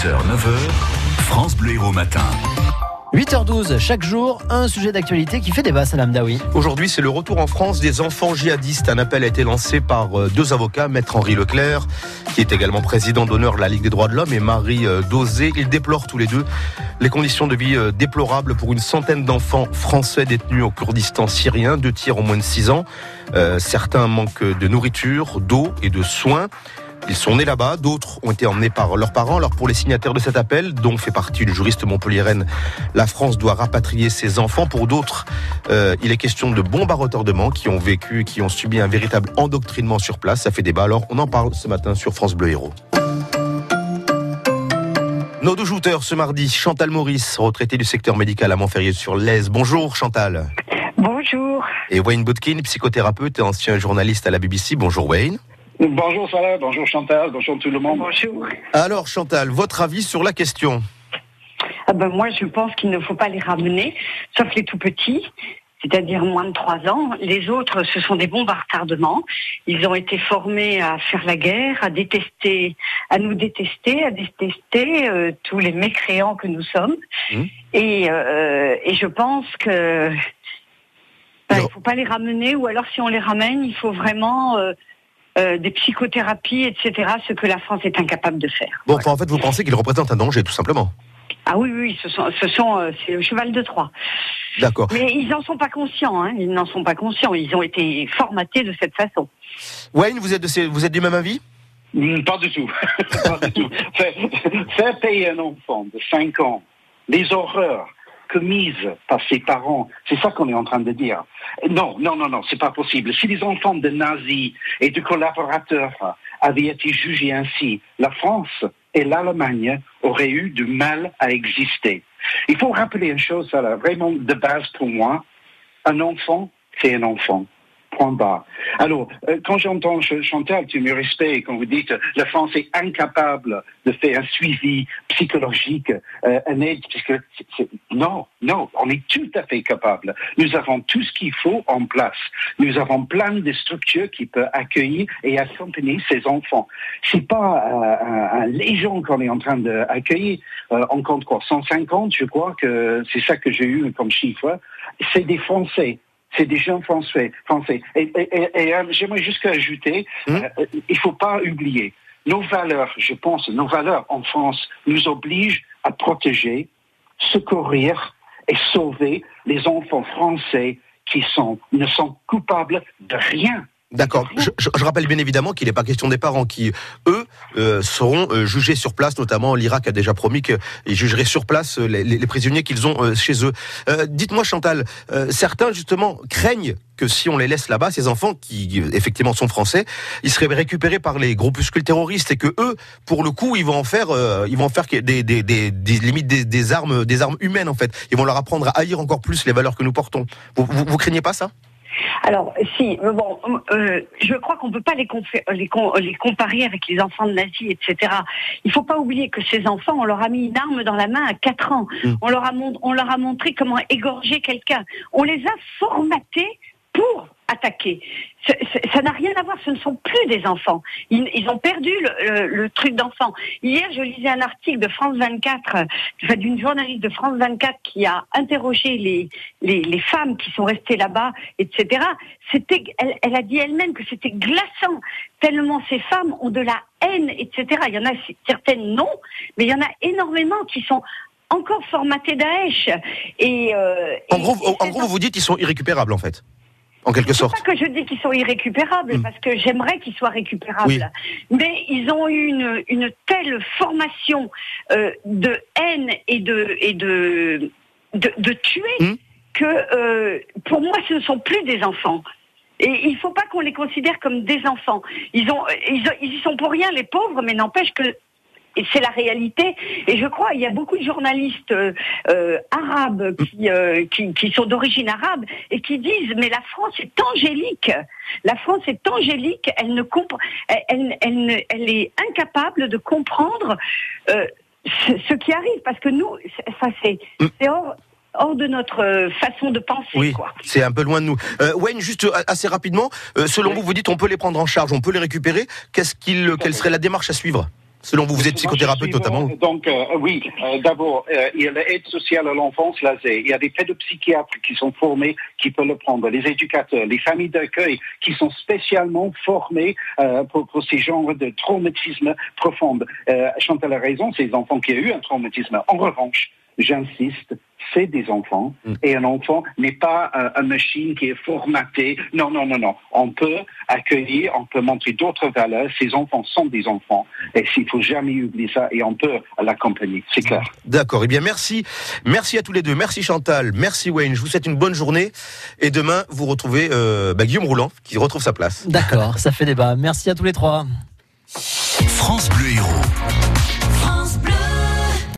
6h, 9h, France Bleu Héros Matin. 8h12, chaque jour, un sujet d'actualité qui fait débat, Salam Daoui. Aujourd'hui, c'est le retour en France des enfants djihadistes. Un appel a été lancé par euh, deux avocats, Maître Henri Leclerc, qui est également président d'honneur de la Ligue des droits de l'homme, et Marie euh, Dosé. Ils déplorent tous les deux les conditions de vie euh, déplorables pour une centaine d'enfants français détenus au Kurdistan syrien, deux tirs en moins de six ans. certains manquent de nourriture, d'eau et de soins. Ils sont nés là-bas, d'autres ont été emmenés par leurs parents. Alors pour les signataires de cet appel, dont fait partie le juriste montpelliéraine, la France doit rapatrier ses enfants. Pour d'autres, euh, il est question de bombes à retardement qui ont vécu, qui ont subi un véritable endoctrinement sur place. Ça fait débat. Alors on en parle ce matin sur France Bleu Héros. Nos deux shooters ce mardi, Chantal Maurice, retraitée du secteur médical à Montferrier sur l'Aise. Bonjour Chantal. Bonjour. Et Wayne Bootkin, psychothérapeute et ancien journaliste à la BBC. Bonjour Wayne. Bonjour Salah, bonjour Chantal, bonjour tout le monde. Bonjour. Alors Chantal, votre avis sur la question ah ben Moi je pense qu'il ne faut pas les ramener, sauf les tout petits, c'est-à-dire moins de 3 ans. Les autres, ce sont des bombes à retardement. Ils ont été formés à faire la guerre, à détester, à nous détester, à détester euh, tous les mécréants que nous sommes. Mmh. Et, euh, et je pense que ben, il ne faut pas les ramener, ou alors si on les ramène, il faut vraiment... Euh, euh, des psychothérapies, etc., ce que la France est incapable de faire. Bon, en fait, vous pensez qu'il représente un danger, tout simplement ah oui, oui, ce sont, ce sont, euh, c'est le cheval de Troie. D'accord. Mais ils n'en sont pas conscients. Hein. Ils n'en sont pas conscients. Ils ont été formatés de cette façon. Wayne, vous êtes, de vous êtes du même avis? Hmm, Pas du tout. pas du tout. faire payer un enfant de 5 ans les horreurs commises par ses parents. C'est ça qu'on est en train de dire. Non, non, non, non, c'est pas possible. Si les enfants de nazis et de collaborateurs avaient été jugés ainsi, la France et l'Allemagne auraient eu du mal à exister. Il faut rappeler une chose, vraiment de base pour moi. Un enfant, c'est un enfant. Alors, euh, quand j'entends Chantal, tu me respectes, quand vous dites la France est incapable de faire un suivi psychologique, euh, un aide, non, non, on est tout à fait capable. Nous avons tout ce qu'il faut en place. Nous avons plein de structures qui peuvent accueillir et accompagner ces enfants. C'est pas euh, un, légion qu'on est en train d'accueillir. Euh, on compte quoi? 150, je crois que c'est ça que j'ai eu comme chiffre. C'est des Français c'est des gens français. français. Et, euh, j'aimerais juste ajouter, hmm? euh, il ne faut pas oublier, nos valeurs, je pense, nos valeurs en France nous obligent à protéger, secourir et sauver les enfants français qui sont, ne sont coupables de rien. D'accord. Je, je, rappelle bien évidemment qu'il n'est pas question des parents qui, eux, euh, seront euh, jugés sur place. Notamment, l'Irak a déjà promis qu'ils jugeraient sur place euh, les, les prisonniers qu'ils ont chez eux. Dites-moi, Chantal, certains justement craignent que si on les laisse là-bas, ces enfants qui effectivement sont français, ils seraient récupérés par les groupuscules terroristes et que eux, pour le coup, ils vont en faire, ils vont en faire des, des, des, des limites des, des, armes, des armes humaines en fait. Ils vont leur apprendre à haïr encore plus les valeurs que nous portons. Vous, vous, vous craignez pas ça? Alors, si, bon, euh, je crois qu'on ne peut pas les, les, les, comparer avec les enfants de nazis, etc. Il ne faut pas oublier que ces enfants, on leur a mis une arme dans la main à 4 ans. Mm. On, leur a on leur a montré comment égorger quelqu'un. On les a formatés pour attaquer. Ça n'a rien à voir, ce ne sont plus des enfants. Ils, ont perdu le, truc d'enfant. Hier, je lisais un article de France 24, d'une journaliste de France 24 qui a interrogé les, les, femmes qui sont restées là-bas, etc. C'était, elle, elle a dit elle-même que c'était glaçant, tellement ces femmes ont de la haine, etc. Il y en a certaines non, mais il y en a énormément qui sont encore formatées Daesh. Et, euh, en gros, en gros, vous dites qu'ils sont irrécupérables, en fait en quelque sorte. C'est pas que je dis qu'ils sont irrécupérables, hmm. parce que j'aimerais qu'ils soient récupérables. Mais ils ont eu une, une telle formation euh, de haine et de et de de, de tuer hmm. que euh, pour moi, ce ne sont plus des enfants. Et il ne faut pas qu'on les considère comme des enfants. Ils ont, ils, ils y sont pour rien, les pauvres, mais n'empêche que c'est la réalité. Et je crois, il y a beaucoup de journalistes euh, euh arabes qui, euh, qui, qui, sont d'origine arabe et qui disent mais la France est angélique. La France est angélique. Elle ne comprend, elle, elle, elle, est incapable de comprendre euh, ce, qui arrive parce que nous, ça c'est hors hors de notre façon de penser. Oui, c'est un peu loin de nous. Euh, Wayne, juste assez rapidement, selon vous, vous dites on peut les prendre en charge, on peut les récupérer. Qu'est-ce qu'il, quelle serait la démarche à suivre? Selon vous, vous êtes psychothérapeute notamment Donc euh, oui, euh, d'abord, euh, il y a l'aide sociale à l'enfance, l'ASE. Il y a des pédopsychiatres qui sont formés, qui peuvent le prendre, les éducateurs, les familles d'accueil qui sont spécialement formés pour, pour, ces genres de traumatisme profond. Chantal a raison, ces enfants qui ont eu un traumatisme. En revanche, j'insiste, c'est des enfants mm. et un enfant n'est pas une machine qui est formatée. Non, non, non, non. On peut accueillir, on peut montrer d'autres valeurs. Ces enfants sont des enfants et s'il faut jamais oublier ça et on peut l'accompagner. C'est clair. D'accord. Eh bien, merci. Merci à tous les deux. Merci Chantal. Merci Wayne. Je vous souhaite une bonne journée et demain vous retrouvez euh, bah, Guillaume Roulant qui retrouve sa place. D'accord. ça fait débat. Merci à tous les trois. France Bleu Héros.